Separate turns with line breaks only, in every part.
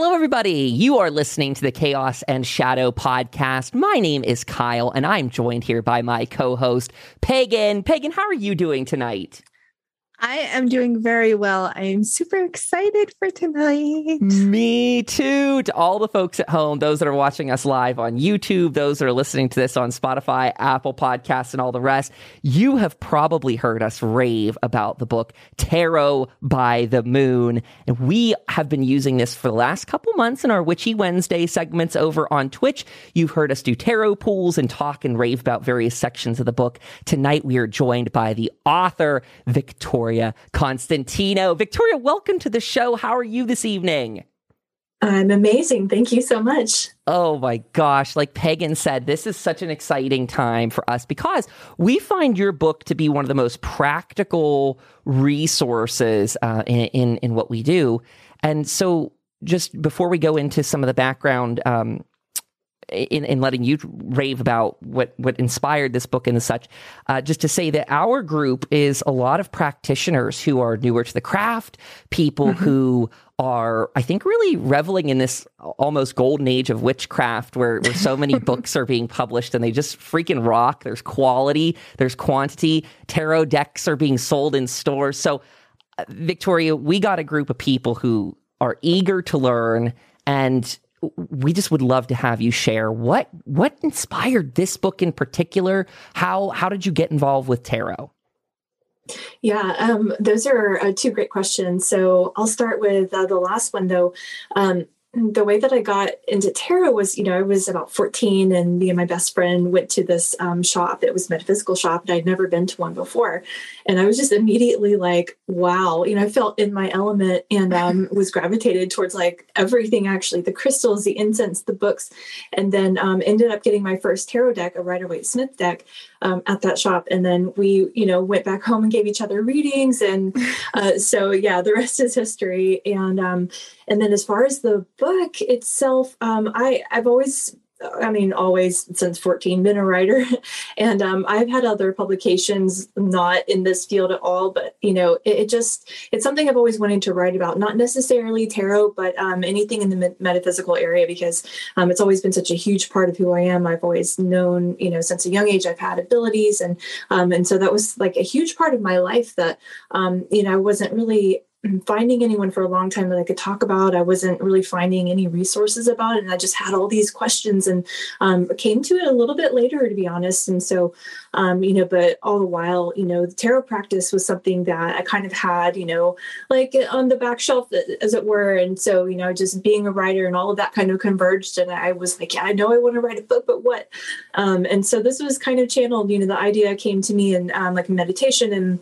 Hello, everybody. You are listening to the Chaos and Shadow podcast. My name is Kyle, and I'm joined here by my co host, Pagan. Pagan, how are you doing tonight?
I am doing very well. I am super excited for tonight.
Me too. To all the folks at home, those that are watching us live on YouTube, those that are listening to this on Spotify, Apple Podcasts, and all the rest, you have probably heard us rave about the book Tarot by the Moon. And we have been using this for the last couple months in our Witchy Wednesday segments over on Twitch. You've heard us do tarot pools and talk and rave about various sections of the book. Tonight, we are joined by the author, Victoria. Victoria Constantino. Victoria, welcome to the show. How are you this evening?
I'm amazing. Thank you so much.
Oh my gosh. Like Pagan said, this is such an exciting time for us because we find your book to be one of the most practical resources uh, in, in, in, what we do. And so, just before we go into some of the background um, in, in letting you rave about what what inspired this book and such, uh, just to say that our group is a lot of practitioners who are newer to the craft, people mm-hmm. who are, I think, really reveling in this almost golden age of witchcraft where, where so many books are being published and they just freaking rock. There's quality, there's quantity. Tarot decks are being sold in stores. So, uh, Victoria, we got a group of people who are eager to learn and we just would love to have you share what what inspired this book in particular. How how did you get involved with tarot?
Yeah, um, those are uh, two great questions. So I'll start with uh, the last one though. Um, the way that I got into tarot was, you know, I was about 14 and me and my best friend went to this um, shop. It was metaphysical shop and I'd never been to one before. And I was just immediately like, wow, you know, I felt in my element and um, was gravitated towards like everything actually, the crystals, the incense, the books. And then um, ended up getting my first tarot deck, a Rider Waite Smith deck um, at that shop. And then we, you know, went back home and gave each other readings. And uh, so, yeah, the rest is history. And, um, and then as far as the book itself, um, I, I've always I mean, always since 14, been a writer. and um, I've had other publications not in this field at all, but, you know, it, it, just, it's something I've always wanted to write about, not necessarily tarot, but um, anything in the metaphysical area, because um, it's always been such a huge part of who I am. I've always known, you know, since a young age, I've had abilities. And, um, and so that was like a huge part of my life that, um, you know, I wasn't really finding anyone for a long time that I could talk about. I wasn't really finding any resources about it. And I just had all these questions and um, came to it a little bit later, to be honest. And so, um, you know, but all the while, you know, the tarot practice was something that I kind of had, you know, like on the back shelf, as it were. And so, you know, just being a writer and all of that kind of converged. And I was like, yeah, I know I want to write a book, but what? Um, and so this was kind of channeled, you know, the idea came to me in um, like meditation and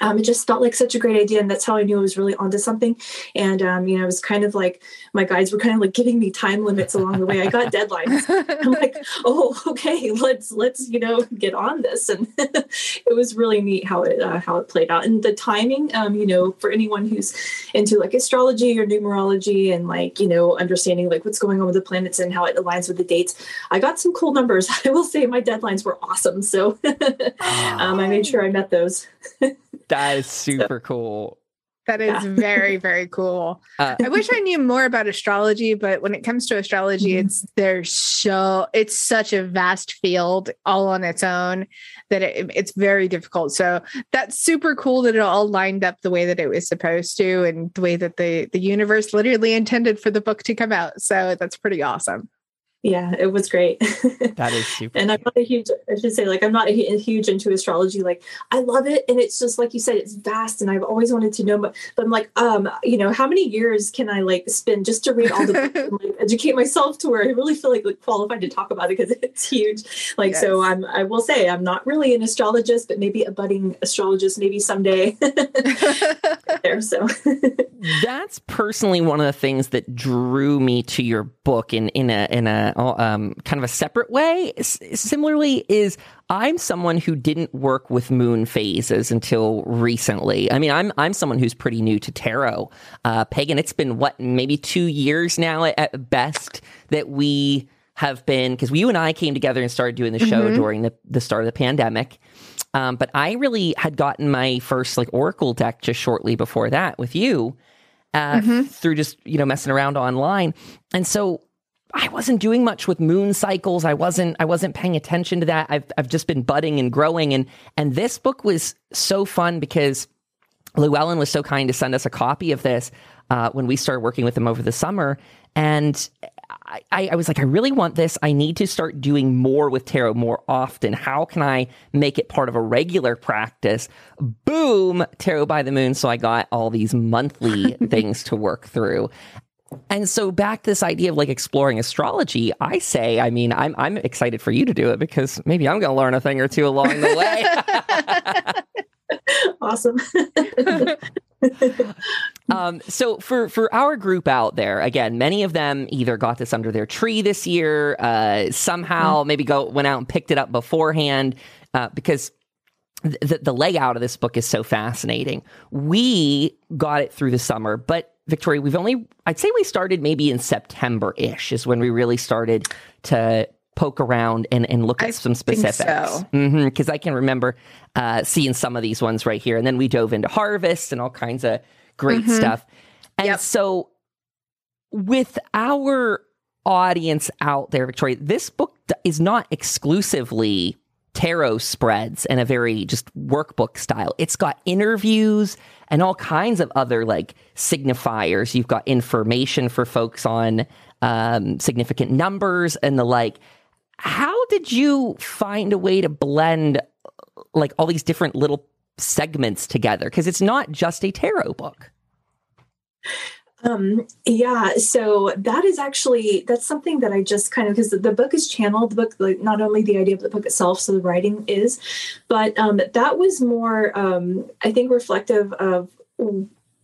um, it just felt like such a great idea and that's how i knew i was really onto something. And um, you know it was kind of like my guides were kind of like giving me time limits along the way. I got deadlines. I'm like oh okay let's let's you know get on this. And it was really neat how it uh, how it played out. And the timing um, you know for anyone who's into like astrology or numerology and like you know understanding like what's going on with the planets and how it aligns with the dates i got some cool numbers. I will say my deadlines were awesome so um, i made sure i met those
that is super cool.
That is yeah. very, very cool. Uh, I wish I knew more about astrology, but when it comes to astrology, mm-hmm. it's there's so it's such a vast field all on its own that it, it's very difficult. So that's super cool that it all lined up the way that it was supposed to, and the way that the the universe literally intended for the book to come out. So that's pretty awesome
yeah it was great.
That is super
and i'm not a huge i should say like i'm not a, huge into astrology. Like i love it and it's just like you said it's vast and i've always wanted to know but, but i'm like um you know how many years can i like spend just to read all the books and like, educate myself to where i really feel like, like qualified to talk about it because it's huge. Like yes. so i'm i will say i'm not really an astrologist but maybe a budding astrologist maybe someday. There so.
That's personally one of the things that drew me to your book in in a in a um, kind of a separate way. S- similarly, is I'm someone who didn't work with moon phases until recently. I mean, I'm I'm someone who's pretty new to tarot. Uh, Pagan, it's been what maybe two years now at, at best that we have been because you and I came together and started doing the show mm-hmm. during the, the start of the pandemic. Um, but I really had gotten my first like Oracle deck just shortly before that with you. uh, mm-hmm. through just you know messing around online, and so I wasn't doing much with moon cycles. I wasn't I wasn't paying attention to that. I've I've just been budding and growing and and this book was so fun because Llewellyn was so kind to send us a copy of this uh, when we started working with him over the summer. And I, I, was like, I really want this. I need to start doing more with tarot more often. How can I make it part of a regular practice? Boom, tarot by the moon. So I got all these monthly things to work through. And so back to this idea of like exploring astrology, I say, I mean, I'm I'm excited for you to do it because maybe I'm going to learn a thing or two along the
way. awesome.
um, so for for our group out there, again, many of them either got this under their tree this year, uh, somehow mm-hmm. maybe go went out and picked it up beforehand uh, because the, the layout of this book is so fascinating. We got it through the summer, but Victoria, we've only, I'd say we started maybe in September ish, is when we really started to poke around and, and look at I some specifics. Because so. mm-hmm, I can remember uh, seeing some of these ones right here. And then we dove into harvest and all kinds of great mm-hmm. stuff. And yep. so, with our audience out there, Victoria, this book is not exclusively tarot spreads and a very just workbook style. It's got interviews and all kinds of other like signifiers. You've got information for folks on um, significant numbers and the like. How did you find a way to blend like all these different little segments together? Because it's not just a tarot book.
Um, yeah, so that is actually that's something that I just kind of because the, the, book is channeled. The book, like not only the idea of the book itself, so the writing is, but um, that was more, um, I think, reflective of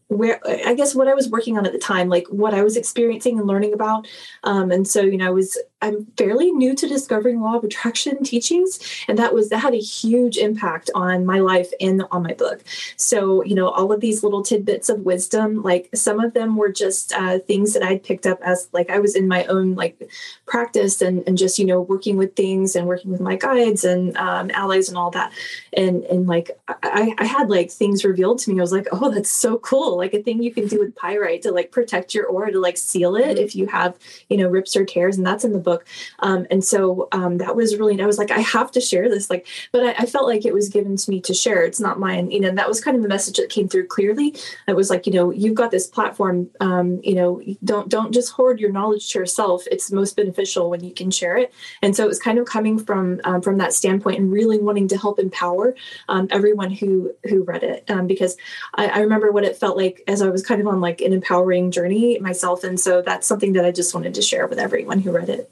where I guess what I was working on at the time, like what I was experiencing and learning about. Um, and so, you know, I was I'm fairly new to discovering law of attraction teachings, and that was that had a huge impact on my life and on my book. So, you know, all of these little tidbits of wisdom, like some of them were just uh, things that I'd picked up as like I was in my own like practice and and just you know working with things and working with my guides and um, allies and all that, and and like I, I had like things revealed to me. I was like, oh, that's so cool! Like a thing you can do with pyrite to like protect your aura to like seal it mm-hmm. if you have you know rips or tears, and that's in the book book. Um, and so um, that was really, I was like, I have to share this. Like, but I, I, felt like it was given to me to share. It's not mine. You know, and that was kind of the message that came through clearly. It was like, you know, you've got this platform. Um, you know, don't don't just hoard your knowledge to yourself. It's most beneficial when you can share it. And so it was kind of coming from um, from that standpoint and really wanting to help empower um, everyone who who read it um, because I, I remember what it felt like as I was kind of on like an empowering journey myself. And so that's something that I just wanted to share with everyone who read it.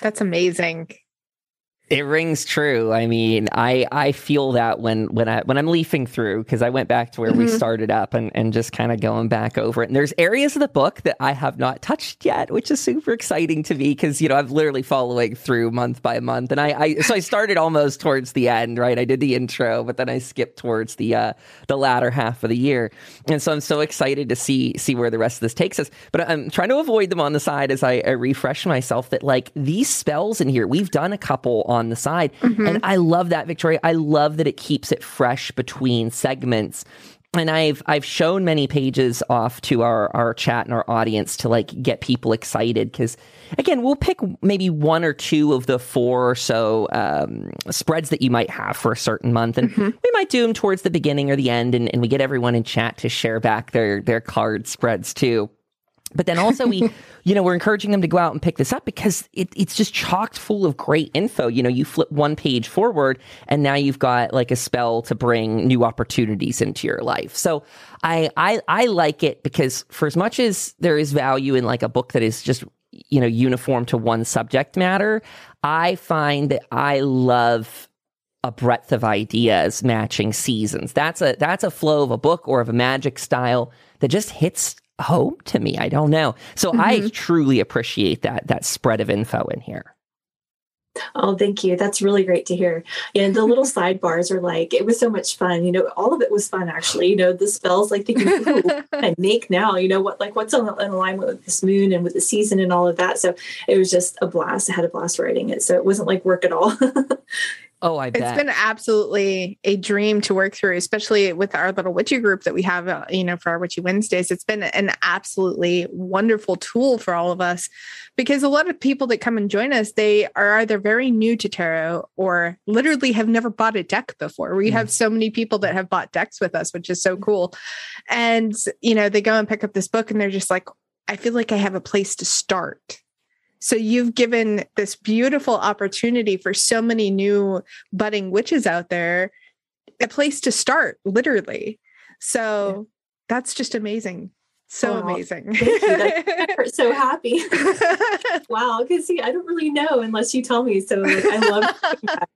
That's amazing.
It rings true. I mean, I I feel that when when I when I'm leafing through because I went back to where mm-hmm. we started up and and just kind of going back over it. And there's areas of the book that I have not touched yet, which is super exciting to me because you know I've literally following through month by month. And I, I so I started almost towards the end, right? I did the intro, but then I skipped towards the uh the latter half of the year. And so I'm so excited to see see where the rest of this takes us. But I'm trying to avoid them on the side as I, I refresh myself that like these spells in here, we've done a couple on on the side. Mm-hmm. And I love that, Victoria. I love that it keeps it fresh between segments. And I've I've shown many pages off to our our chat and our audience to like get people excited because again we'll pick maybe one or two of the four or so um, spreads that you might have for a certain month and mm-hmm. we might do them towards the beginning or the end and, and we get everyone in chat to share back their their card spreads too. But then also we, you know, we're encouraging them to go out and pick this up because it, it's just chocked full of great info. You know, you flip one page forward and now you've got like a spell to bring new opportunities into your life. So I, I, I like it because for as much as there is value in like a book that is just, you know, uniform to one subject matter, I find that I love a breadth of ideas matching seasons. That's a, that's a flow of a book or of a magic style that just hits home to me. I don't know. So mm-hmm. I truly appreciate that that spread of info in here.
Oh, thank you. That's really great to hear. And the little sidebars are like, it was so much fun. You know, all of it was fun actually. You know, the spells like thinking, what I make now? You know, what like what's in alignment with this moon and with the season and all of that. So it was just a blast. I had a blast writing it. So it wasn't like work at all.
Oh, I bet.
It's been absolutely a dream to work through, especially with our little witchy group that we have, uh, you know, for our witchy Wednesdays. It's been an absolutely wonderful tool for all of us because a lot of people that come and join us, they are either very new to tarot or literally have never bought a deck before. We mm. have so many people that have bought decks with us, which is so cool. And, you know, they go and pick up this book and they're just like, I feel like I have a place to start so you've given this beautiful opportunity for so many new budding witches out there a place to start, literally. So yeah. that's just amazing. So oh, amazing.
Thank so happy. wow. Because see, I don't really know unless you tell me. So like, I love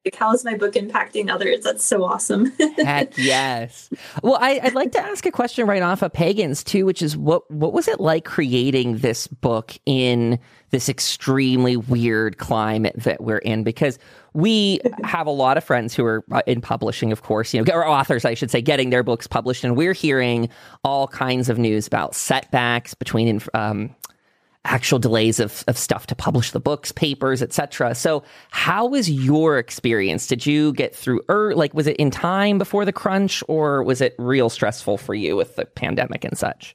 like, how is my book impacting others? That's so awesome.
Heck yes. Well, I, would like to ask a question right off of pagans too, which is what what was it like creating this book in this extremely weird climate that we're in? Because we have a lot of friends who are uh, in publishing, of course, you know, or authors, I should say, getting their books published, and we're hearing all kinds of news about setbacks between um, actual delays of, of stuff to publish the books, papers, etc. So, how was your experience? Did you get through, er, like, was it in time before the crunch, or was it real stressful for you with the pandemic and such?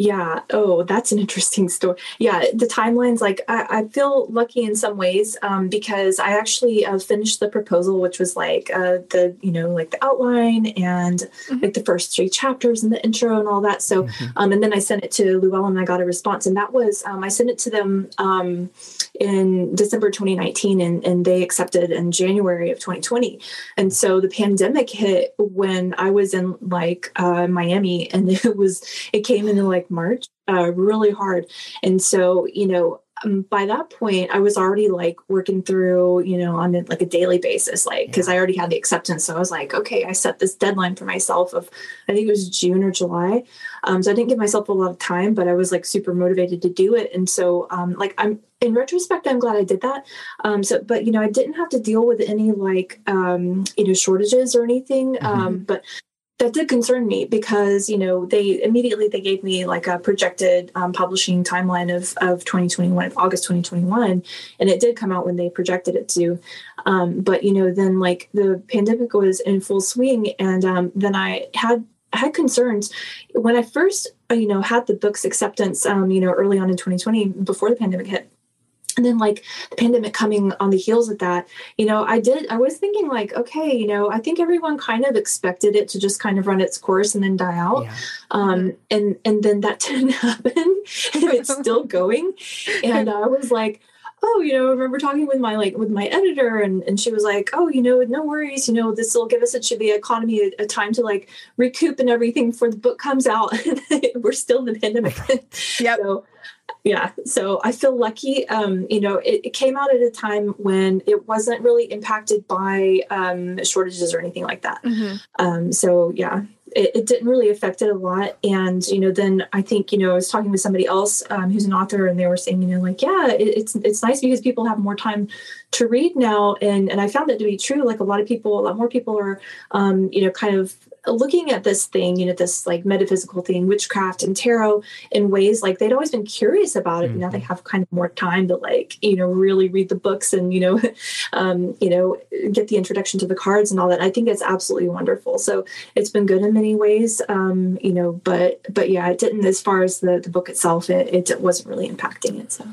Yeah. Oh, that's an interesting story. Yeah, the timelines. Like, I, I feel lucky in some ways um, because I actually uh, finished the proposal, which was like uh, the you know like the outline and mm-hmm. like the first three chapters and the intro and all that. So, mm-hmm. um, and then I sent it to Llewellyn and I got a response, and that was um, I sent it to them um, in December 2019, and and they accepted in January of 2020. And so the pandemic hit when I was in like uh, Miami, and it was it came in like March, uh, really hard. And so, you know, um, by that point, I was already like working through, you know, on a, like a daily basis, like because yeah. I already had the acceptance. So I was like, okay, I set this deadline for myself of, I think it was June or July. Um, so I didn't give myself a lot of time, but I was like super motivated to do it. And so, um, like, I'm in retrospect, I'm glad I did that. Um, so, but you know, I didn't have to deal with any like, um, you know, shortages or anything. Mm-hmm. Um, but that did concern me because you know they immediately they gave me like a projected um, publishing timeline of of 2021 of august 2021 and it did come out when they projected it to. Um, but you know then like the pandemic was in full swing and um, then i had had concerns. When i first you know had the book's acceptance um, you know early on in 2020 before the pandemic hit and then like the pandemic coming on the heels of that you know i did i was thinking like okay you know i think everyone kind of expected it to just kind of run its course and then die out. Yeah. um and and then that didn't happen and it's still going. And i was like oh you know i remember talking with my like with my editor and and she was like oh you know no worries you know this will give us it should be economy a, a, time to like recoup and everything before the book comes out. We're still in the pandemic.
Yeah
so yeah so i feel lucky um, you know it, it, came out at a time when it wasn't really impacted by um, shortages or anything like that. Mm-hmm. um, so yeah it, it, didn't really affect it a lot. And you know then i think you know i was talking with somebody else um, who's an author and they were saying you know like yeah it, it's it's nice because people have more time to read now. And and i found that to be true. Like a lot of people a lot more people are um, you know kind of looking at this thing, you know, this like metaphysical thing, witchcraft and tarot in ways like they'd always been curious about it. Mm-hmm. now they mm-hmm. have kind of more time to like, you know, really read the books and, you know, um, you know, get the introduction to the cards and all that. I think it's absolutely wonderful. So it's been good in many ways, um, you know, but, but yeah, it didn't, as far as the, the book itself, it, it wasn't really impacting it. So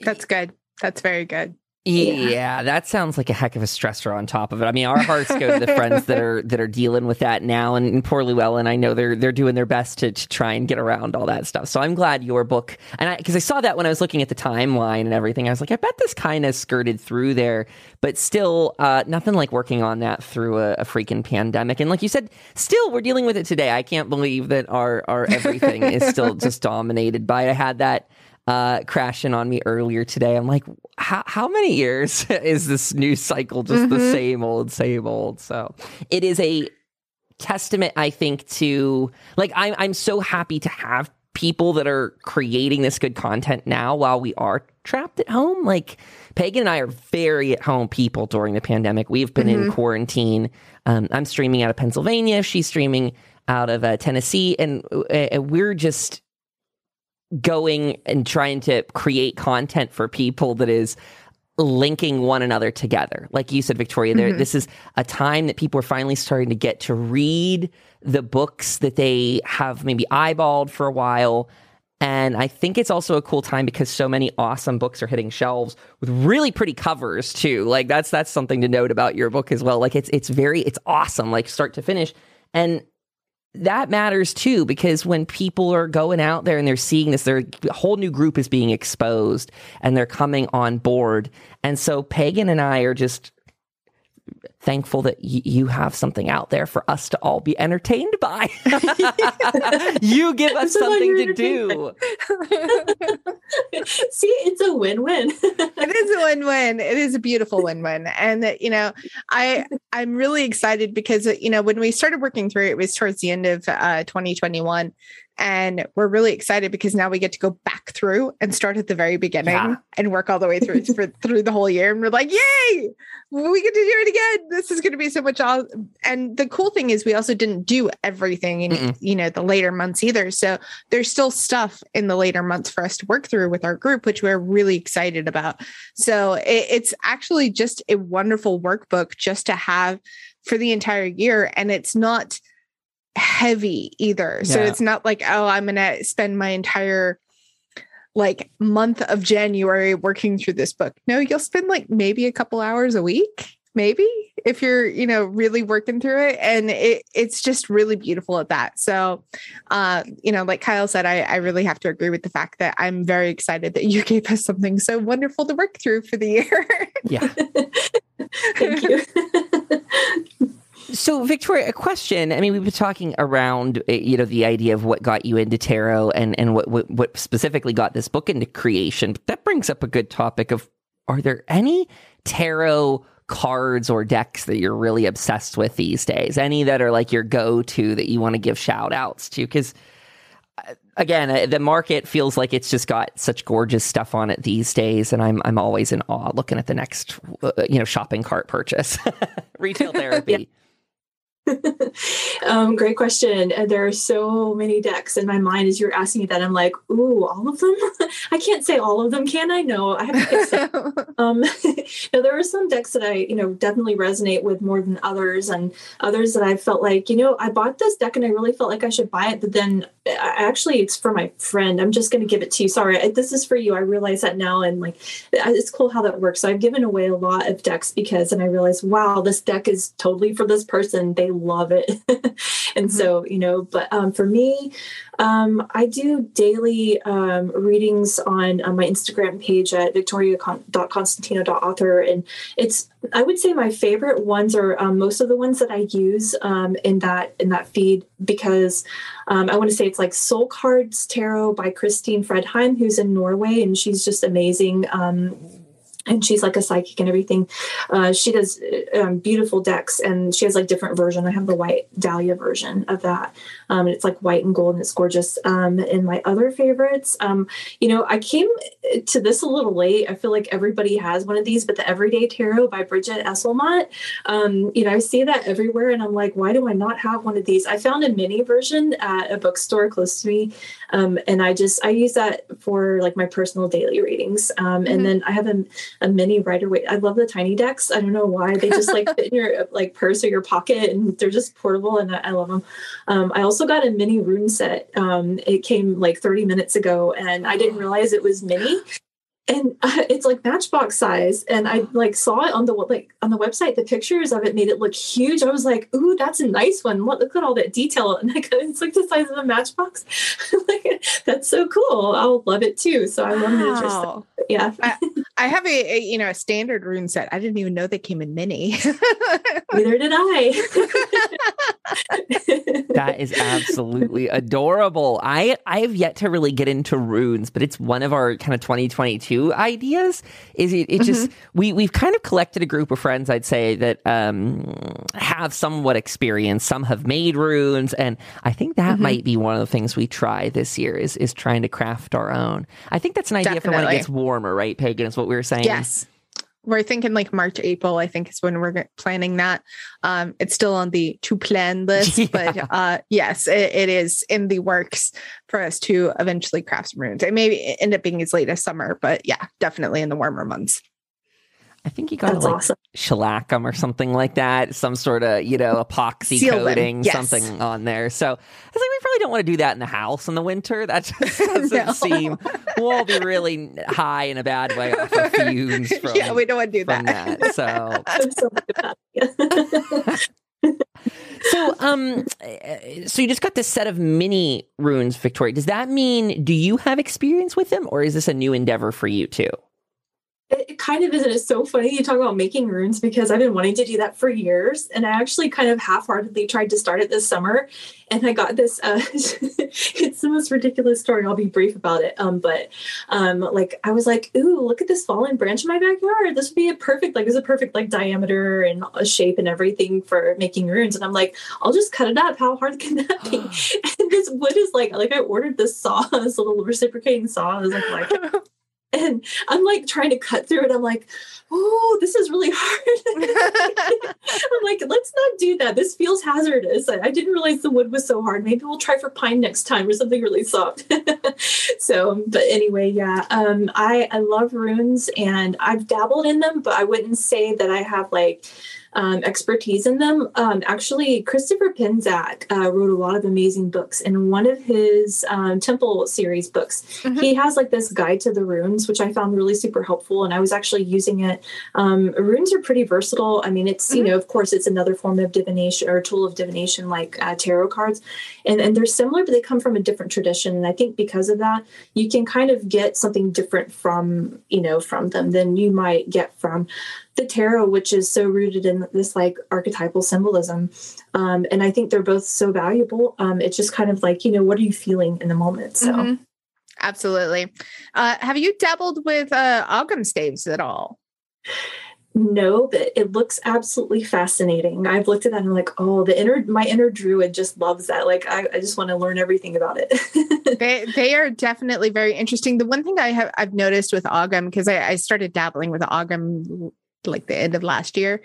that's good. That's very good.
Yeah. yeah. that sounds like a heck of a stressor on top of it. I mean, our hearts go to the friends that are that are dealing with that now, and, and poorly well. And I know they're they're doing their best to, to try and get around all that stuff. So I'm glad your book, and because I, I, saw that when I was looking at the timeline and everything, I was like, I bet this kind of skirted through there, but still, uh, nothing like working on that through a, a, freaking pandemic. And like you said, still we're dealing with it today. I can't believe that our our everything is still just dominated by. It. I had that uh, crashing on me earlier today. I'm like, how, how many years is this news cycle just mm-hmm. the same old, same old? So it is a testament, I think, to like, I'm, I'm so happy to have people that are creating this good content now while we are trapped at home. Like, Pagan and I are very at home people during the pandemic. We've been mm-hmm. in quarantine. Um, I'm streaming out of Pennsylvania. She's streaming out of uh, Tennessee. And uh, we're just going and trying to create content for people that is linking one another together. Like you said, Victoria, mm-hmm. this is a time that people are finally starting to get to read the books that they have maybe eyeballed for a while. And I think it's also a cool time because so many awesome books are hitting shelves with really pretty covers too. Like that's that's something to note about your book as well. Like it's it's very it's awesome, like start to finish. And that matters too because when people are going out there and they're seeing this, their whole new group is being exposed and they're coming on board. And so Pagan and I are just thankful that y- you have something out there for us to all be entertained by. you give us something to do.
See, it's a win-win.
it is a win-win. It is a beautiful win-win. And that, you know, I I'm really excited because you know, when we started working through it, it was towards the end of uh, 2021 and we're really excited because now we get to go back through and start at the very beginning yeah. and work all the way through for, through the whole year. And we're like, yay, we get to do it again. This is going to be so much. All- and the cool thing is we also didn't do everything in, Mm-mm. you know, the later months either. So there's still stuff in the later months for us to work through with our group, which we're really excited about. So it, it's actually just a wonderful workbook just to have for the entire year. And it's not, heavy either. So it's not like, oh, I'm going to spend my entire like month of January working through this book. No, you'll spend like maybe a couple hours a week, maybe if you're, you know, really working through it. And it, it's just really beautiful at that. So, uh, you know, like Kyle said, I, I really have to agree with the fact that I'm very excited that you gave us something so wonderful to work through for the year.
yeah.
Thank you.
So, Victoria, a question. I mean, we've been talking around, eh, you know, the idea of what got you into tarot and and what what, what specifically got this book into creation. But that brings up a good topic of: Are there any tarot cards or decks that you're really obsessed with these days? Any that are like your go to that you want to give shout outs to? Because uh, again, uh, the market feels like it's just got such gorgeous stuff on it these days, and I'm I'm always in awe looking at the next uh, you know shopping cart purchase, retail therapy. yeah.
um, great question. Uh, there are so many decks in my mind as you're asking me that. I'm like, ooh, all of them? I can't say all of them, can I? No, I have to um, now, there are some decks that I, you know, definitely resonate with more than others, and others that I felt like, you know, I bought this deck and I really felt like I should buy it, but then actually it's for my friend. I'm just going to give it to you. Sorry, this is for you. I realize that now, and like, it's cool how that works. So I've given away a lot of decks because, and I realized, wow, this deck is totally for this person. They love it. and mm-hmm. so, you know, but um, for me, um, I do daily um, readings on, on, my Instagram page at victoria.constantino.author. And it's, I would say my favorite ones are um, most of the ones that I use um, in that in that feed because um, I want to say it's like Soul Cards Tarot by Christine Fredheim, who's in Norway, and she's just amazing um, and she's like a psychic and everything. Uh, she does um, beautiful decks, and she has like different version. I have the white dahlia version of that, um, and it's like white and gold, and it's gorgeous. Um, and my other favorites, um, you know, I came to this a little late. I feel like everybody has one of these, but the Everyday Tarot by Brigit Esselmont, um, you know, I see that everywhere, and I'm like, why do I not have one of these? I found a mini version at a bookstore close to me, um, and I just I use that for like my personal daily readings, mm-hmm. and then I have a a mini Rider Waite. I love the tiny decks. I don't know why they just like fit in your like purse or your pocket, and they're just portable, and I, I love them. Um, I also got a mini rune set. Um, it came like 30 minutes ago, and I didn't realize it was mini and uh, it's like matchbox size and i like saw it on the like on the website the pictures of it made it look huge. I was like ooh that's a nice one. What look at all that detail. And like it's like the size of a matchbox. Like that's so cool. I'll love it too. So i love wow. yeah.
I, I, have a, a, you know a standard rune set. I didn't even know they came in mini
neither did i.
That is absolutely adorable. I i have yet to really get into runes but it's one of our kind of 2022 ideas. Is it, it mm-hmm. just we we've kind of collected a group of friends i'd say that um, have somewhat experience. Some have made runes and i think that mm-hmm. might be one of the things we try this year is is trying to craft our own. I think that's an idea Definitely. for when it gets warmer right pagan is what we were saying?
Yes we're thinking like March, April, I think is when we're planning that. Um, it's still on the to plan list, yeah. but uh, yes, it, it is in the works for us to eventually craft some runes. It may end up being as late as summer, but yeah, definitely in the warmer months.
I think you got to like awesome. shellac them or something like that, some sort of you know epoxy Seal coating, yes. something on there. So I was like, we probably don't want to do that in the house in the winter. That just doesn't no. seem. We'll be really high in a bad way off of fumes. From,
yeah, we don't want to do that.
that. So. so um so you just got this set of mini runes victoria does that mean do you have experience with them or is this a new endeavor for you too
it kind of is and it's so funny you talk about making runes because i've been wanting to do that for years and i actually kind of half-heartedly tried to start it this summer and i got this uh, it's the most ridiculous story i'll be brief about it um, but um, like i was like ooh look at this fallen branch in my backyard. This would be a perfect like this a perfect like diameter and a shape and everything for making runes and i'm like i'll just cut it up. How hard can that be? And this wood is like like i ordered this saw this little reciprocating saw it was like, like and I'm like trying to cut through it. I'm like, oh, this is really hard. I'm like, let's not do that. This feels hazardous. I, I, didn't realize the wood was so hard. Maybe we'll try for pine next time or something really soft. so, but anyway, yeah, um, I I love runes and I've dabbled in them, but I wouldn't say that I have like um, expertise in them. Um, actually, Christopher Penczak uh, wrote a lot of amazing books. In one of his um, Temple series books, mm-hmm. he has like this guide to the runes, which I found really super helpful. And I was actually using it. Um, runes are pretty versatile. I mean, it's, mm-hmm. you know, of course, it's another form of divination or tool of divination like uh, tarot cards. And, and they're similar, but they come from a different tradition. And I think because of that, you can kind of get something different from, you know, from them than you might get from the tarot, which is so rooted in this like archetypal symbolism. Um, and I think they're both so valuable. Um, it's just kind of like, you know, what are you feeling in the moment? So. Mm-hmm.
Absolutely. Uh, have you dabbled with uh, Ogham staves at all?
No, but it looks absolutely fascinating. I've looked at that and I'm like, oh, the inner my inner druid just loves that. Like I, I just want to learn everything about it.
they they are definitely very interesting. The one thing I have I've noticed with Ogham, because I, I started dabbling with Ogham like the end of last year,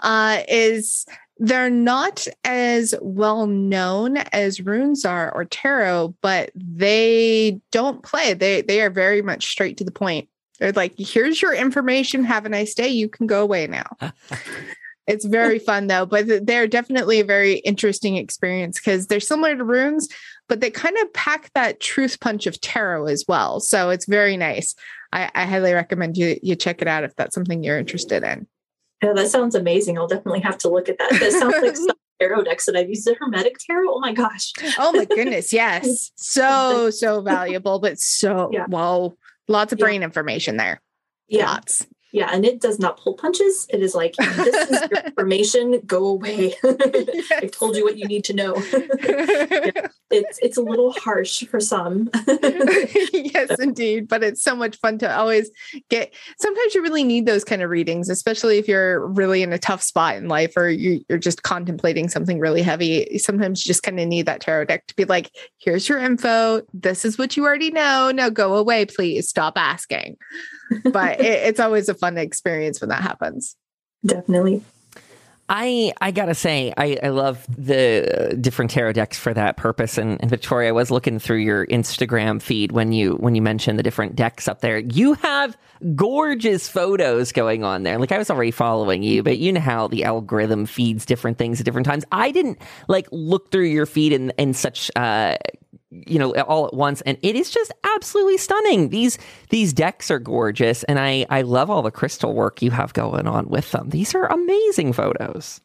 uh, is they're not as well known as runes are or tarot, but they don't play. They they are very much straight to the point. They're like, here's your information. Have a nice day. You can go away now. it's very fun though, but they're definitely a very interesting experience because they're similar to runes, but they kind of pack that truth punch of tarot as well. So it's very nice. I, I highly recommend you you check it out if that's something you're interested in.
Yeah, that sounds amazing. I'll definitely have to look at that. That sounds like some tarot decks that I've used. The Hermetic Tarot. Oh my gosh.
Oh my goodness. Yes. So, so valuable, but so, yeah. whoa, lots of brain yeah. information there.
Yeah. Lots. Yeah, and it does not pull punches. It is like, this is your information, go away. yes. I told you what you need to know. yeah, it's it's a little harsh for some.
yes, indeed. But it's so much fun to always get sometimes you really need those kind of readings, especially if you're really in a tough spot in life or you, you're just contemplating something really heavy. Sometimes you just kind of need that tarot deck to be like, here's your info. This is what you already know. Now go away, please. Stop asking but it, it's always a fun experience when that happens.
Definitely.
I I gotta say I, I love the different tarot decks for that purpose. And, and, Victoria, I was looking through your Instagram feed when you when you mentioned the different decks up there. You have gorgeous photos going on there. Like I was already following you, but you know how the algorithm feeds different things at different times. I didn't like look through your feed in in such uh, you know all at once and it is just absolutely stunning these these decks are gorgeous and i i love all the crystal work you have going on with them these are amazing photos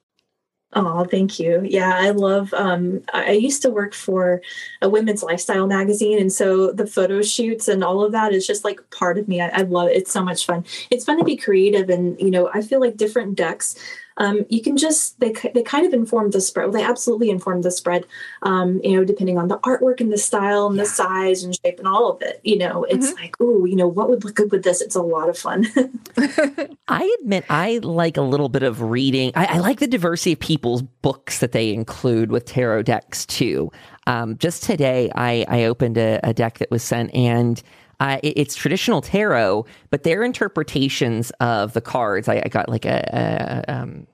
Oh, thank you. Yeah, I love. Um, I used to work for a women's lifestyle magazine, and so the photo shoots and all of that is just like part of me. I, I love it. It's so much fun. It's fun to be creative, and you know, I feel like different decks um, you can just they they kind of inform the spread. Well, they absolutely inform the spread. Um, you know, depending on the artwork and the style and yeah. the size and shape and all of it. You know, it's mm-hmm. like, oh, you know, what would look good with this? It's a lot of fun.
I admit, I like a little bit of reading. I, I, like the diversity of people's books that they include with tarot decks too. Um, just today, I I opened a, a deck that was sent and. Uh, it, it's traditional tarot, but their interpretations of the cards. I, I got like a, a um,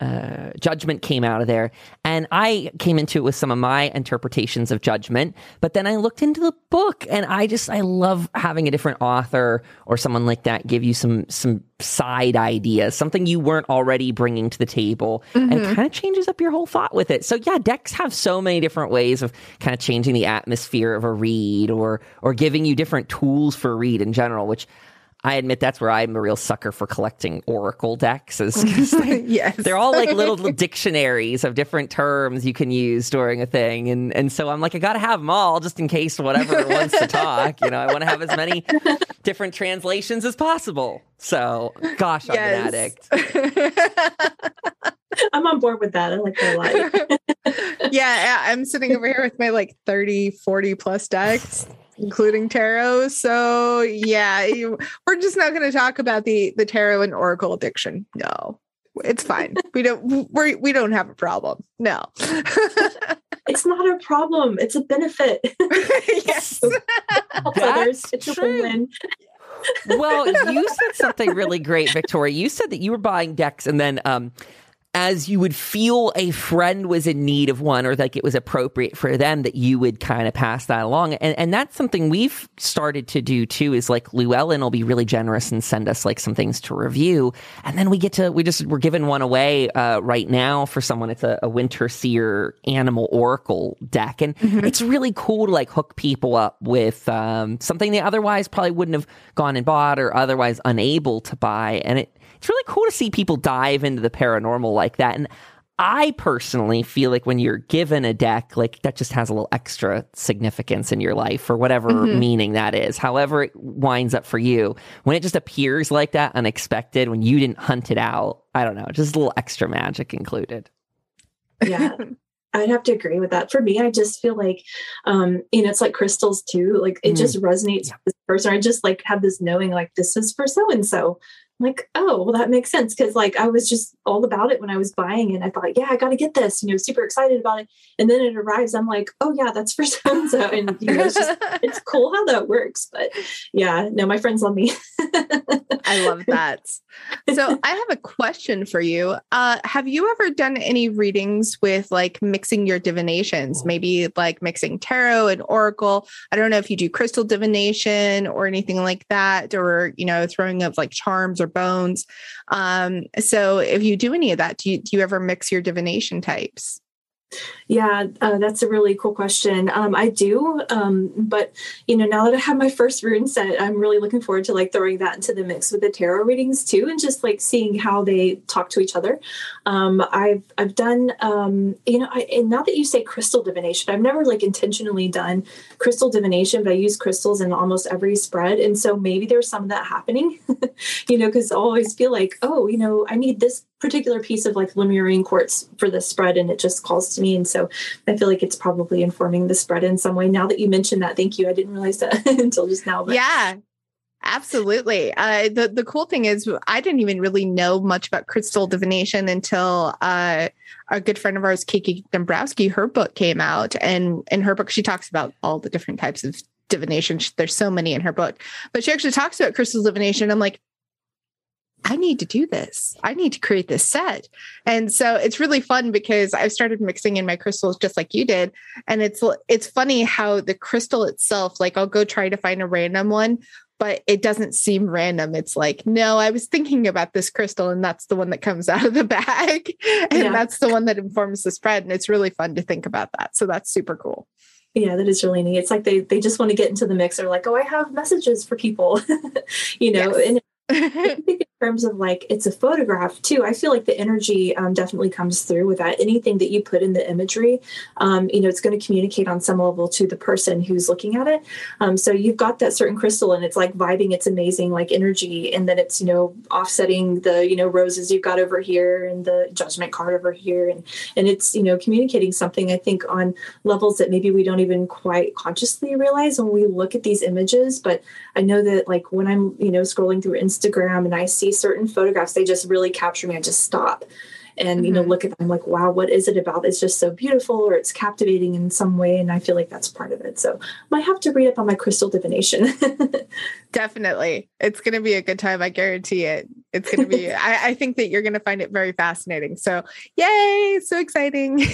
uh, judgment came out of there. And I came into it with some of my interpretations of judgment, but then I looked into the book and I just, I love having a different author or someone like that give you some, some side ideas, something you weren't already bringing to the table mm-hmm. and kind of changes up your whole thought with it. So yeah, decks have so many different ways of kind of changing the atmosphere of a read or, or giving you different tools for a read in general, which I admit that's where I'm a real sucker for collecting Oracle decks. Is they, yes. they're all like little dictionaries of different terms you can use during a thing, and and so I'm like, I got to have them all just in case whatever wants to talk. You know, I want to have as many different translations as possible. So, gosh, I'm yes. an
addict. I'm on board with that. I like that a
lot. yeah, I'm sitting over here with my like 30, 40 plus decks including tarot. So yeah, you, we're just not going to talk about the the tarot and oracle addiction. No, it's fine. we don't we we don't have a problem. No.
it's not a problem. It's a benefit. yes.
That's It's true. a win. well, you said something really great, Victoria. You said that you were buying decks and then um, as you would feel a friend was in need of one or like it was appropriate for them that you would kind of pass that along. And, and that's something we've started to do too is like llewellyn will be really generous and send us like some things to review. And then we get to we just we're giving one away uh, right now for someone. It's a, a winter seer animal oracle deck. And mm-hmm. it's really cool to like hook people up with um, something they otherwise probably wouldn't have gone and bought or otherwise unable to buy. And it it's really cool to see people dive into the paranormal like that. And I personally feel like when you're given a deck, like that just has a little extra significance in your life or whatever mm-hmm. meaning that is, however it winds up for you. When it just appears like that, unexpected, when you didn't hunt it out, I don't know, just a little extra magic included.
Yeah. I'd have to agree with that. For me, I just feel like, um, you know, it's like crystals too. Like it mm. just resonates yeah. with this person. I just like have this knowing, like this is for so and so like, oh, well, that makes sense. Cause like I was just all about it when I was buying it. I thought, yeah, I got to get this, you know, super excited about it. And then it arrives. I'm like, oh, yeah, that's for so and so. And, you know, it's just, it's cool how that works. But yeah, no, my friends love me.
I love that. So I have a question for you. Uh, have you ever done any readings with like mixing your divinations, maybe like mixing tarot and oracle? I don't know if you do crystal divination or anything like that, or, you know, throwing of like charms or bones. Um, so if you do any of that, do you, do you ever mix your divination types?
Yeah, uh, that's a really cool question. Um, I do, um, but you know, now that I have my first rune set, I'm really looking forward to like throwing that into the mix with the tarot readings too, and just like seeing how they talk to each other. Um, I've I've done, um, you know, I, and now that you say crystal divination, I've never like intentionally done crystal divination, but I use crystals in almost every spread, and so maybe there's some of that happening, you know, because I always feel like, oh, you know, I need this particular piece of like Lemurian quartz for the spread and it just calls to me. And so I feel like it's probably informing the spread in some way. Now that you mentioned that, thank you. I didn't realize that until just now.
But. Yeah. Absolutely. Uh, the the cool thing is, I didn't even really know much about crystal divination until uh, a good friend of ours, Kiki Dombrowski, her book came out, and in her book she talks about all the different types of divination. There's so many in her book, but she actually talks about crystal divination. I'm like, I need to do this. I need to create this set. And so it's really fun because I've started mixing in my crystals just like you did. And it's it's funny how the crystal itself, like I'll go try to find a random one, but it doesn't seem random. It's like, no, I was thinking about this crystal and that's the one that comes out of the bag. and yeah. that's the one that informs the spread. And it's really fun to think about that. So that's super cool.
Yeah, that is really neat. It's like they they just want to get into the mix. They're like, oh, I have messages for people, you know, yes. and I think in terms of like it's a photograph too, I feel like the energy um, definitely comes through with that. Anything that you put in the imagery, um, you know, it's going to communicate on some level to the person who's looking at it. Um, so you've got that certain crystal and it's like vibing, it's amazing, like energy, and then it's you know offsetting the you know roses you've got over here and the judgment card over here, and and it's you know communicating something. I think on levels that maybe we don't even quite consciously realize when we look at these images. But I know that like when I'm you know scrolling through Instagram Instagram and I see certain photographs, they just really capture me. I just stop. and you know mm-hmm. look at them like wow what is it about? It's just so beautiful or it's captivating in some way and i feel like that's part of it. So i might have to read up on my crystal divination.
Definitely. It's going to be a good time i guarantee it. It's going to be I, I think that you're going to find it very fascinating. So yay! So exciting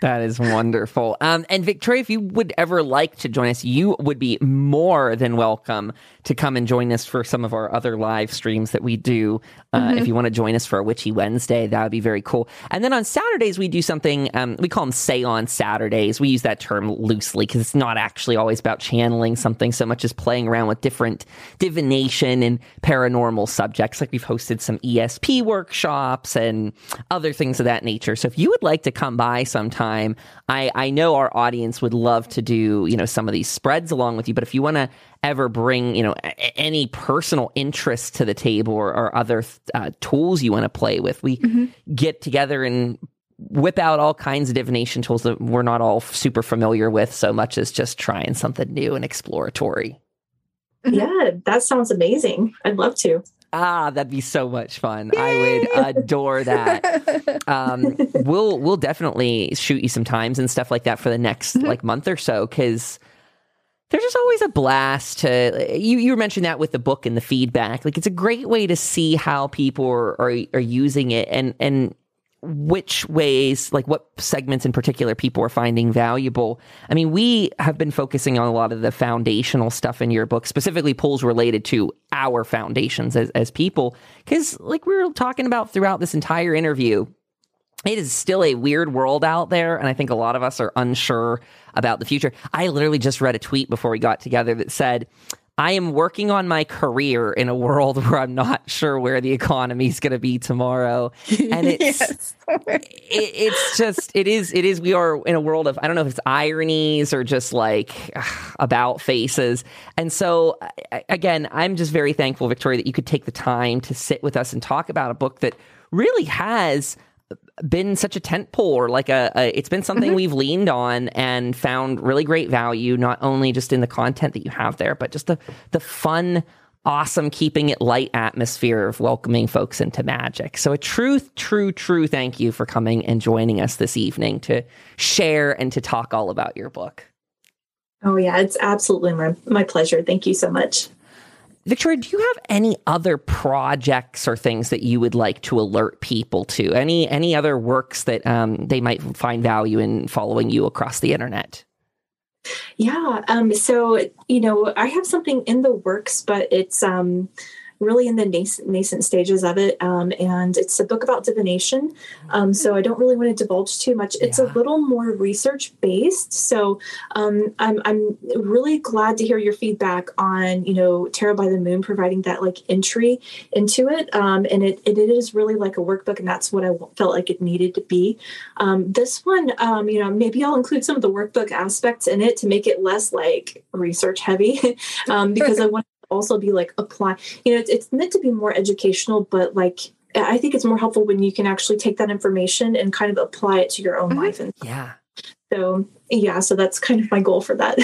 That is wonderful. Um, and Victoria, if you would ever like to join us, you would be more than welcome to come and join us for some of our other live streams that we do. Uh, mm-hmm. If you want to join us for a Witchy Wednesday, that would be very cool. And then on Saturdays, we do something, um, we call them Seance Saturdays. We use that term loosely because it's not actually always about channeling something so much as playing around with different divination and paranormal subjects. Like we've hosted some ESP workshops and other things of that nature. So if you would like to come by sometime, time. I, I know our audience would love to do, you know, some of these spreads along with you, but if you want to ever bring, you know, a- any personal interest to the table or, or other uh, tools you want to play with, we mm-hmm. get together and whip out all kinds of divination tools that we're not all super familiar with so much as just trying something new and exploratory.
Yeah, that sounds amazing. I'd love to.
Ah, that'd be so much fun. Yay! I would adore that. um, we'll we'll definitely shoot you some times and stuff like that for the next mm-hmm. like month or so because there's just always a blast to you you mentioned that with the book and the feedback like it's a great way to see how people are, are, are using it and and which ways, like what segments in particular people are finding valuable. I mean, we have been focusing on a lot of the foundational stuff in your book, specifically polls related to our foundations as, as people. Because, like we were talking about throughout this entire interview, it is still a weird world out there. And I think a lot of us are unsure about the future. I literally just read a tweet before we got together that said, I am working on my career in a world where I'm not sure where the economy is going to be tomorrow, and it's yes. it, it's just it is it is we are in a world of I don't know if it's ironies or just like ugh, about faces, and so again I'm just very thankful, Victoria, that you could take the time to sit with us and talk about a book that really has been such a tent pole or like a, a it's been something mm-hmm. we've leaned on and found really great value not only just in the content that you have there but just the the fun awesome keeping it light atmosphere of welcoming folks into magic. So a true true true thank you for coming and joining us this evening to share and to talk all about your book.
Oh yeah it's absolutely my, my pleasure. Thank you so much
Victoria, do you have any other projects or things that you would like to alert people to? Any any other works that um, they might find value in following you across the internet?
Yeah. Um, so you know, I have something in the works, but it's um, really in the nascent, nascent stages of it. Um, and it's a book about divination. Um, so I don't really want to divulge too much. It's yeah. a little more research based. So um, I'm, I'm really glad to hear your feedback on, you know, Tarot by the Moon, providing that like entry into it. Um, and it, it is really like a workbook, and that's what I felt like it needed to be. Um, this one, um, you know, maybe I'll include some of the workbook aspects in it to make it less like research heavy because I want also be like apply you know it's, it's meant to be more educational but like i think it's more helpful when you can actually take that information and kind of apply it to your own mm-hmm. life and
yeah
so yeah so that's kind of my goal for that.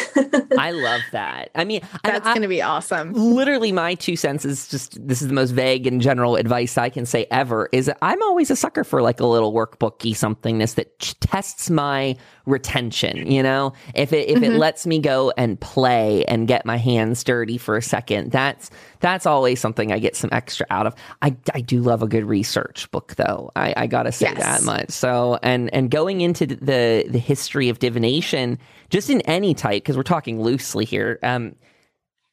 I love that. I mean
that's going to be awesome.
literally my two cents is just this is the most vague and general advice i can say ever is i'm always a sucker for like a little workbooky somethingness that tests my retention you know? If it if mm-hmm. it lets me go and play and get my hands dirty for a second that's that's always something i get some extra out of. I, I do love a good research book though. I, I gotta say yes. that much. So and and going into the the history of divination just in any type because we're talking loosely here um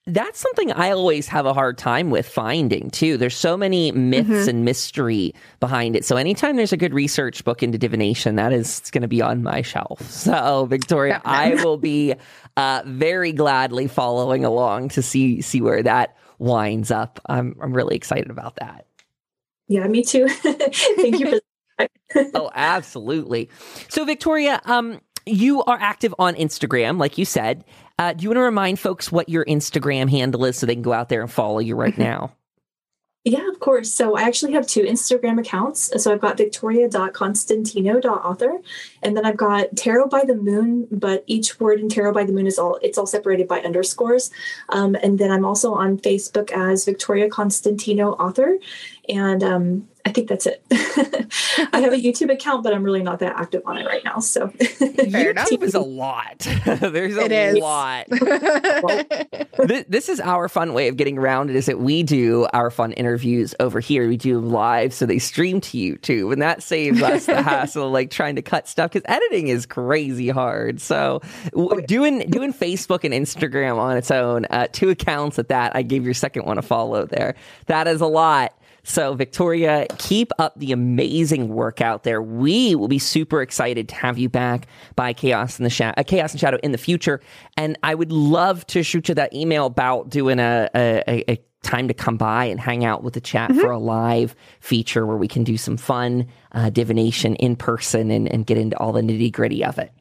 that's something I always have a hard time with finding too. There's so many myths mm-hmm. and mystery behind it. So anytime there's a good research book into divination, that is going to be on my shelf. So Victoria, I will be uh, very gladly following along to see see where that winds up. I'm I'm really excited about that.
Yeah, me too. Thank you for.
oh, absolutely. So Victoria, um, you are active on Instagram, like you said. Uh, do you want to remind folks what your Instagram handle is so they can go out there and follow you right mm-hmm. now?
Yeah, of course. So I actually have two Instagram accounts. So I've got victoria.constantino.author and then I've got Tarot by the Moon, but each word in Tarot by the Moon is all it's all separated by underscores. Um, and then I'm also on Facebook as Victoria Constantino Author. And um, I think that's it. I have a YouTube account, but I'm really not that active on it right now. So
YouTube is a lot. There's a it lot. well, th- this is our fun way of getting around it is that we do our fun interviews over here. We do them live, so they stream to YouTube, and that saves us the hassle of like trying to cut stuff because editing is crazy hard. So w- doing doing Facebook and Instagram on its own, uh, two accounts at that. I gave your second one a follow there. That is a lot. So, Victoria, keep up the amazing work out there. We will be super excited to have you back by Chaos in the Shadow, uh, Chaos and Shadow in the future. And I would love to shoot you that email about doing a, a, a time to come by and hang out with the chat mm-hmm. for a live feature where we can do some fun uh, divination in person and, and get into all the nitty gritty of it.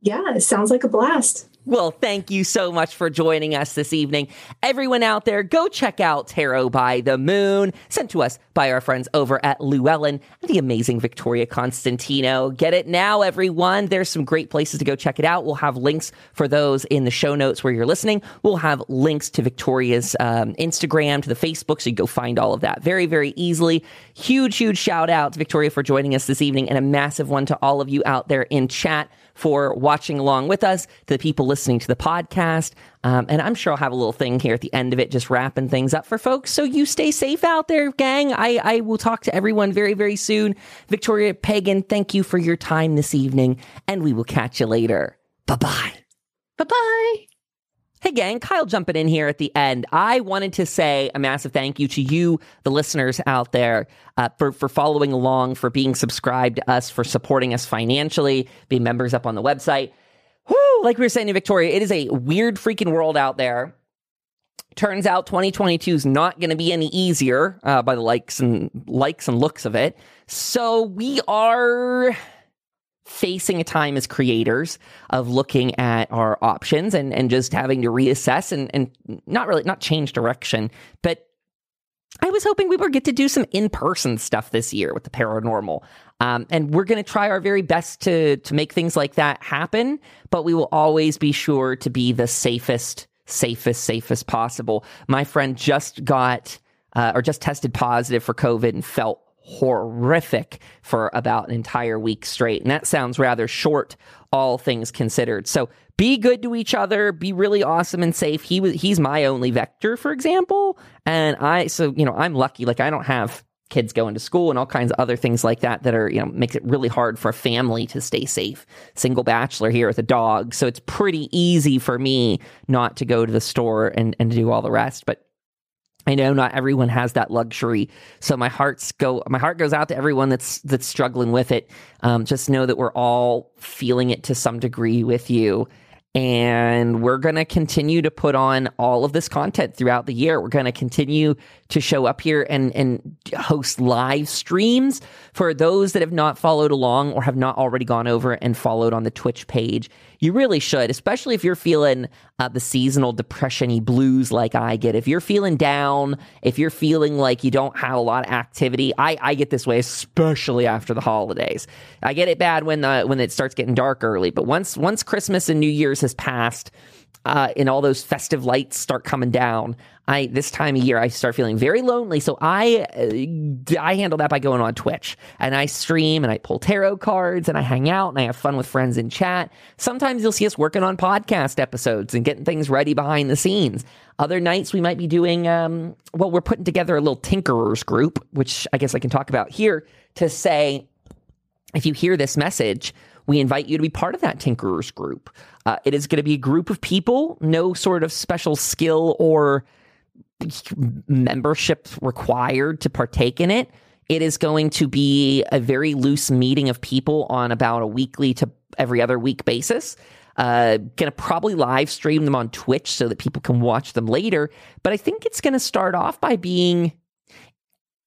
Yeah, it sounds like a blast.
Well, thank you so much for joining us this evening. Everyone out there, go check out Tarot by the Moon, sent to us by our friends over at Llewellyn and the amazing Victoria Constantino. Get it now, everyone. There's some great places to go check it out. We'll have links for those in the show notes where you're listening. We'll have links to Victoria's um, Instagram, to the Facebook, so you go find all of that very, very easily. Huge, huge shout out to Victoria for joining us this evening, and a massive one to all of you out there in chat for watching along with us, to the people listening to the podcast. Um, and I'm sure I'll have a little thing here at the end of it, just wrapping things up for folks. So you stay safe out there, gang. I, I will talk to everyone very, very soon. Victoria Pagan, thank you for your time this evening, and we will catch you later. Bye bye.
Bye bye.
Hey, gang, Kyle jumping in here at the end. I wanted to say a massive thank you to you, the listeners out there, uh, for, for following along, for being subscribed to us, for supporting us financially, being members up on the website. Whew, like we were saying to Victoria, it is a weird freaking world out there. Turns out 2022 is not going to be any easier uh, by the likes and likes and looks of it. So we are facing a time as creators of looking at our options and, and just having to reassess and, and not really not change direction. But i was hoping we would get to do some in-person stuff this year with the paranormal. Um, and we're going to try our very best to to make things like that happen but we will always be sure to be the safest safest safest possible. My friend just got uh, or just tested positive for covid and felt horrific for about an entire week straight. And that sounds rather short, all things considered. So be good to each other, be really awesome and safe. He was he's my only vector, for example. And I so, you know, I'm lucky. Like I don't have kids going to school and all kinds of other things like that that are, you know, makes it really hard for a family to stay safe. Single bachelor here with a dog. So it's pretty easy for me not to go to the store and, and do all the rest. But I know not everyone has that luxury, so my heart's go. My heart goes out to everyone that's that's struggling with it. Um, just know that we're all feeling it to some degree with you, and we're going to continue to put on all of this content throughout the year. We're going to continue to show up here and, and host live streams for those that have not followed along or have not already gone over and followed on the Twitch page. You really should, especially if you're feeling uh, the seasonal depression blues like I get. If you're feeling down, if you're feeling like you don't have a lot of activity, I, I get this way, especially after the holidays. I get it bad when the when it starts getting dark early, but once once Christmas and New Year's has passed, uh, and all those festive lights start coming down, I this time of year I start feeling very lonely. So I uh, I handle that by going on Twitch and I stream and I pull tarot cards and I hang out and I have fun with friends in chat. Sometimes you'll see us working on podcast episodes and getting things ready behind the scenes. Other nights we might be doing um, well. We're putting together a little tinkerers group, which I guess I can talk about here to say if you hear this message we invite you to be part of that Tinkerers group. Uh, it is going to be a group of people, no sort of special skill or membership required to partake in it. It is going to be a very loose meeting of people on about a weekly to every other week basis. Uh, gonna probably live stream them on Twitch so that people can watch them later. But I think it's gonna start off by being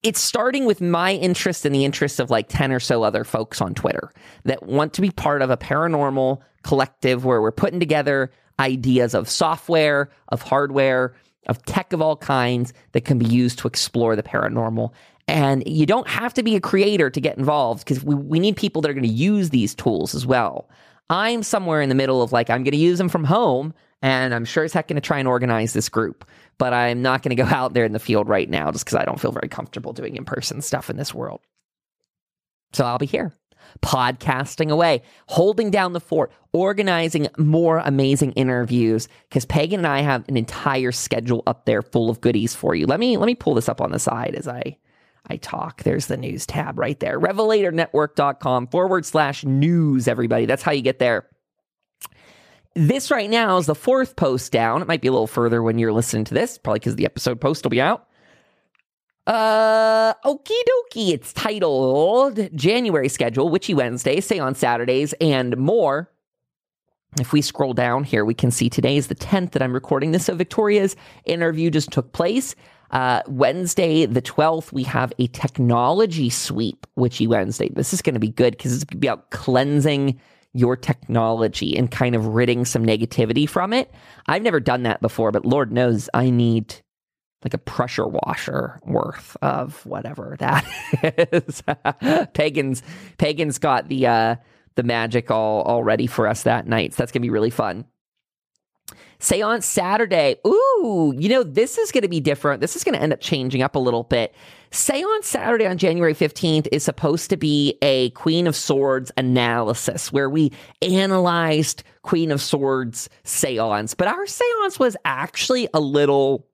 it's starting with my interest and the interest of like 10 or so other folks on Twitter that want to be part of a paranormal collective where we're putting together ideas of software, of hardware, of tech of all kinds that can be used to explore the paranormal. And you don't have to be a creator to get involved because we, we need people that are going to use these tools as well. I'm somewhere in the middle of like, I'm going to use them from home And I'm sure as heck going to try and organize this group, but I'm not going to go out there in the field right now just because I don't feel very comfortable doing in person stuff in this world. So I'll be here podcasting away, holding down the fort, organizing more amazing interviews because Pagan and I have an entire schedule up there full of goodies for you. Let me let me pull this up on the side as I I talk. There's the news tab right there. Revelatornetwork.com forward slash news, everybody. That's how you get there. This right now is the fourth post down. It might be a little further when you're listening to this, probably because the episode post will be out. Uh, okie dokie. It's titled January Schedule, Witchy Wednesday, Seance Saturdays, and more. If we scroll down here, we can see today is the 10th that I'm recording this. So Victoria's interview just took place. Uh, Wednesday, the 12th, we have a technology sweep, Witchy Wednesday. This is going to be good because it's going to be about cleansing your technology and kind of ridding some negativity from it. I've never done that before, but Lord knows I need like a pressure washer worth of whatever that is. Pagans Pagans got the uh the magic all all ready for us that night. So that's gonna be really fun. Seance Saturday, ooh, you know, this is going to be different. This is going to end up changing up a little bit. Seance Saturday on January 15th is supposed to be a Queen of Swords analysis where we analyzed Queen of Swords seance, but our seance was actually a little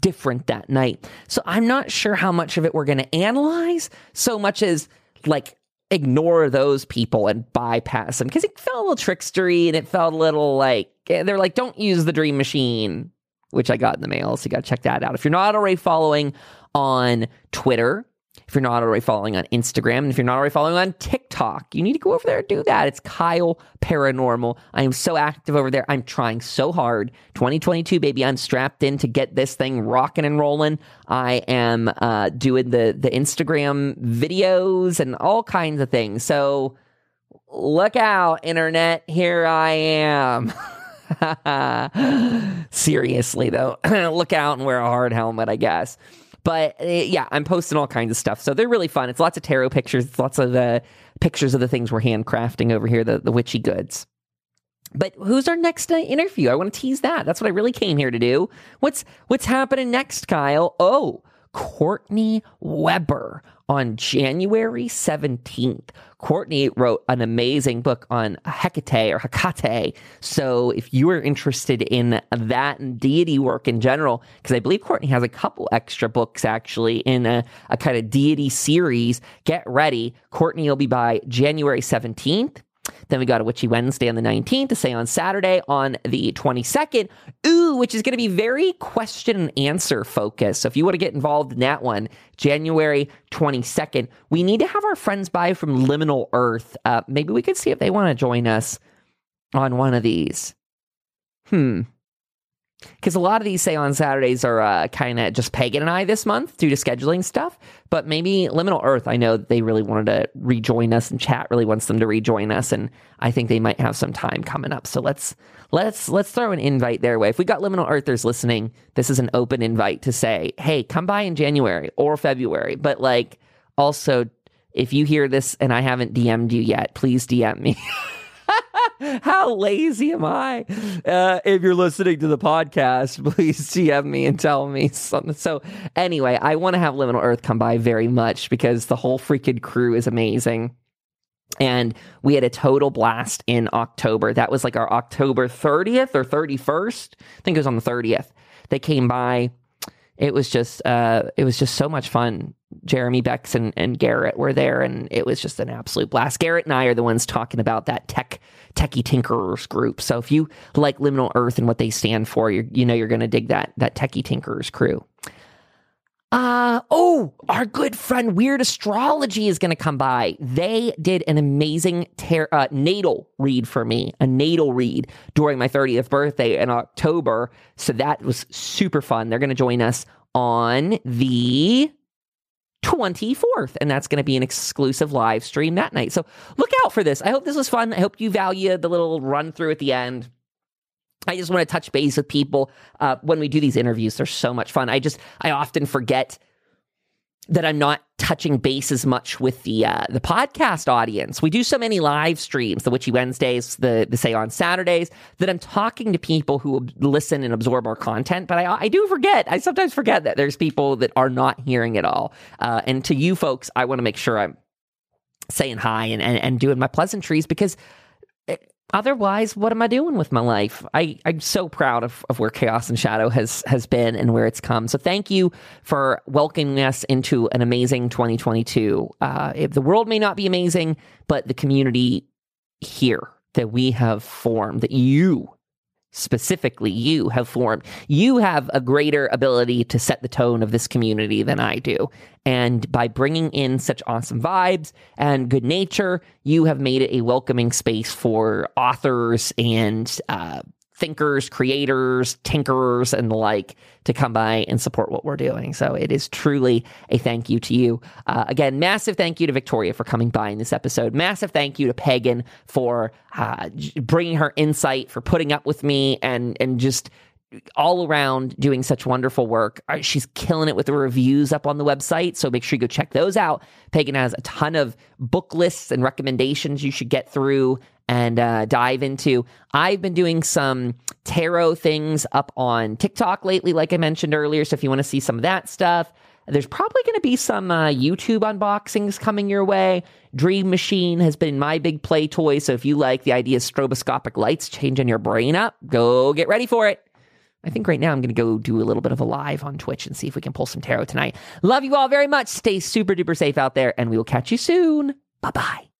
different that night. So I'm not sure how much of it we're going to analyze so much as like ignore those people and bypass them because it felt a little trickstery and it felt a little like eh, they're like, don't use the dream machine, which I got in the mail. So you got to check that out. If you're not already following on Twitter, if you're not already following on Instagram, and if you're not already following on TikTok, you need to go over there and do that. It's Kyle Paranormal. I am so active over there. I'm trying so hard. 2022, baby. I'm strapped in to get this thing rocking and rolling. I am uh, doing the the Instagram videos and all kinds of things. So look out, internet. Here I am. Seriously, though, look out and wear a hard helmet, I guess. But uh, yeah, I'm posting all kinds of stuff. So they're really fun. It's lots of tarot pictures. It's lots of uh, pictures of the things we're handcrafting over here, the, the witchy goods. But who's our next uh, interview? I want to tease that. That's what I really came here to do. What's what's happening next, Kyle? Oh, Courtney Weber on January 17th. Courtney wrote an amazing book on Hecate or Hecate. So if you are interested in that and deity work in general, because I believe Courtney has a couple extra books actually in a, a kind of deity series, get ready. Courtney will be by January 17th. Then we got a Witchy Wednesday on the 19th, to seance Saturday on the 22nd. Ooh, which is going to be very question and answer focused. So if you want to get involved in that one, January 22nd, we need to have our friends by from Liminal Earth. Uh, maybe we could see if they want to join us on one of these. Hmm because a lot of these seance Saturdays are uh, kind of just Pagan and I this month due to scheduling stuff. But maybe Liminal Earth, I know they really wanted to rejoin us, and chat really wants them to rejoin us, and I think they might have some time coming up. So let's let's let's throw an invite their way. If we got Liminal Earthers listening, this is an open invite to say, hey, come by in January or February. But like also, if you hear this and I haven't DM'd you yet, please DM me. How lazy am I? Uh, if you're listening to the podcast, please DM me and tell me something. So, anyway, I want to have Liminal Earth come by very much because the whole freaking crew is amazing. And we had a total blast in October. That was like our October 30th or 31st. I think it was on the 30th. They came by. It was just uh, it was just so much fun Jeremy Bex and, and Garrett were there, and it was just an absolute blast. Garrett and I are the ones talking about that tech techie tinkerers group. So if you like Liminal Earth and what they stand for, you you know you're going to dig that that techie tinkerers crew. Uh oh, our good friend Weird Astrology is going to come by. They did an amazing ter- uh, natal read for me, a natal read during my 30th birthday in October. So that was super fun. They're going to join us on the 24th. And that's going to be an exclusive live stream that night. So look out for this. I hope this was fun. I hope you value the little run through at the end. I just want to touch base with people uh, when we do these interviews. They're so much fun. I just, I often forget that I'm not touching base as much with the uh, the podcast audience. We do so many live streams, the Witchy Wednesdays, the the Seance Saturdays, that I'm talking to people who listen and absorb our content. But I, I do forget. I sometimes forget that there's people that are not hearing it all. Uh, and to you folks, I want to make sure I'm saying hi and, and, and doing my pleasantries because otherwise, what am I doing with my life? I, I'm so proud of, of where Chaos and Shadow has has been and where it's come. So thank you for welcoming us into an amazing 2022. Uh, the world may not be amazing, but the community here that we have formed, that you specifically you have formed. You have a greater ability to set the tone of this community than I do. And by bringing in such awesome vibes and good nature, you have made it a welcoming space for authors and uh, thinkers, creators, tinkerers, and the like to come by and support what we're doing. So it is truly a thank you to you. Uh, again, massive thank you to Victoria for coming by in this episode. Massive thank you to Pagan for uh, bringing her insight, for putting up with me, and and just all around doing such wonderful work. Uh, she's killing it with the reviews up on the website. So make sure you go check those out. Pagan has a ton of book lists and recommendations you should get through and uh, dive into. I've been doing some tarot things up on TikTok lately, like I mentioned earlier. So if you want to see some of that stuff, there's probably going to be some uh, YouTube unboxings coming your way. Dream Machine has been my big play toy. So if you like the idea of stroboscopic lights changing your brain up, go get ready for it. I think right now I'm going to go do a little bit of a live on Twitch and see if we can pull some tarot tonight. Love you all very much. Stay super duper safe out there, and we will catch you soon. Bye bye.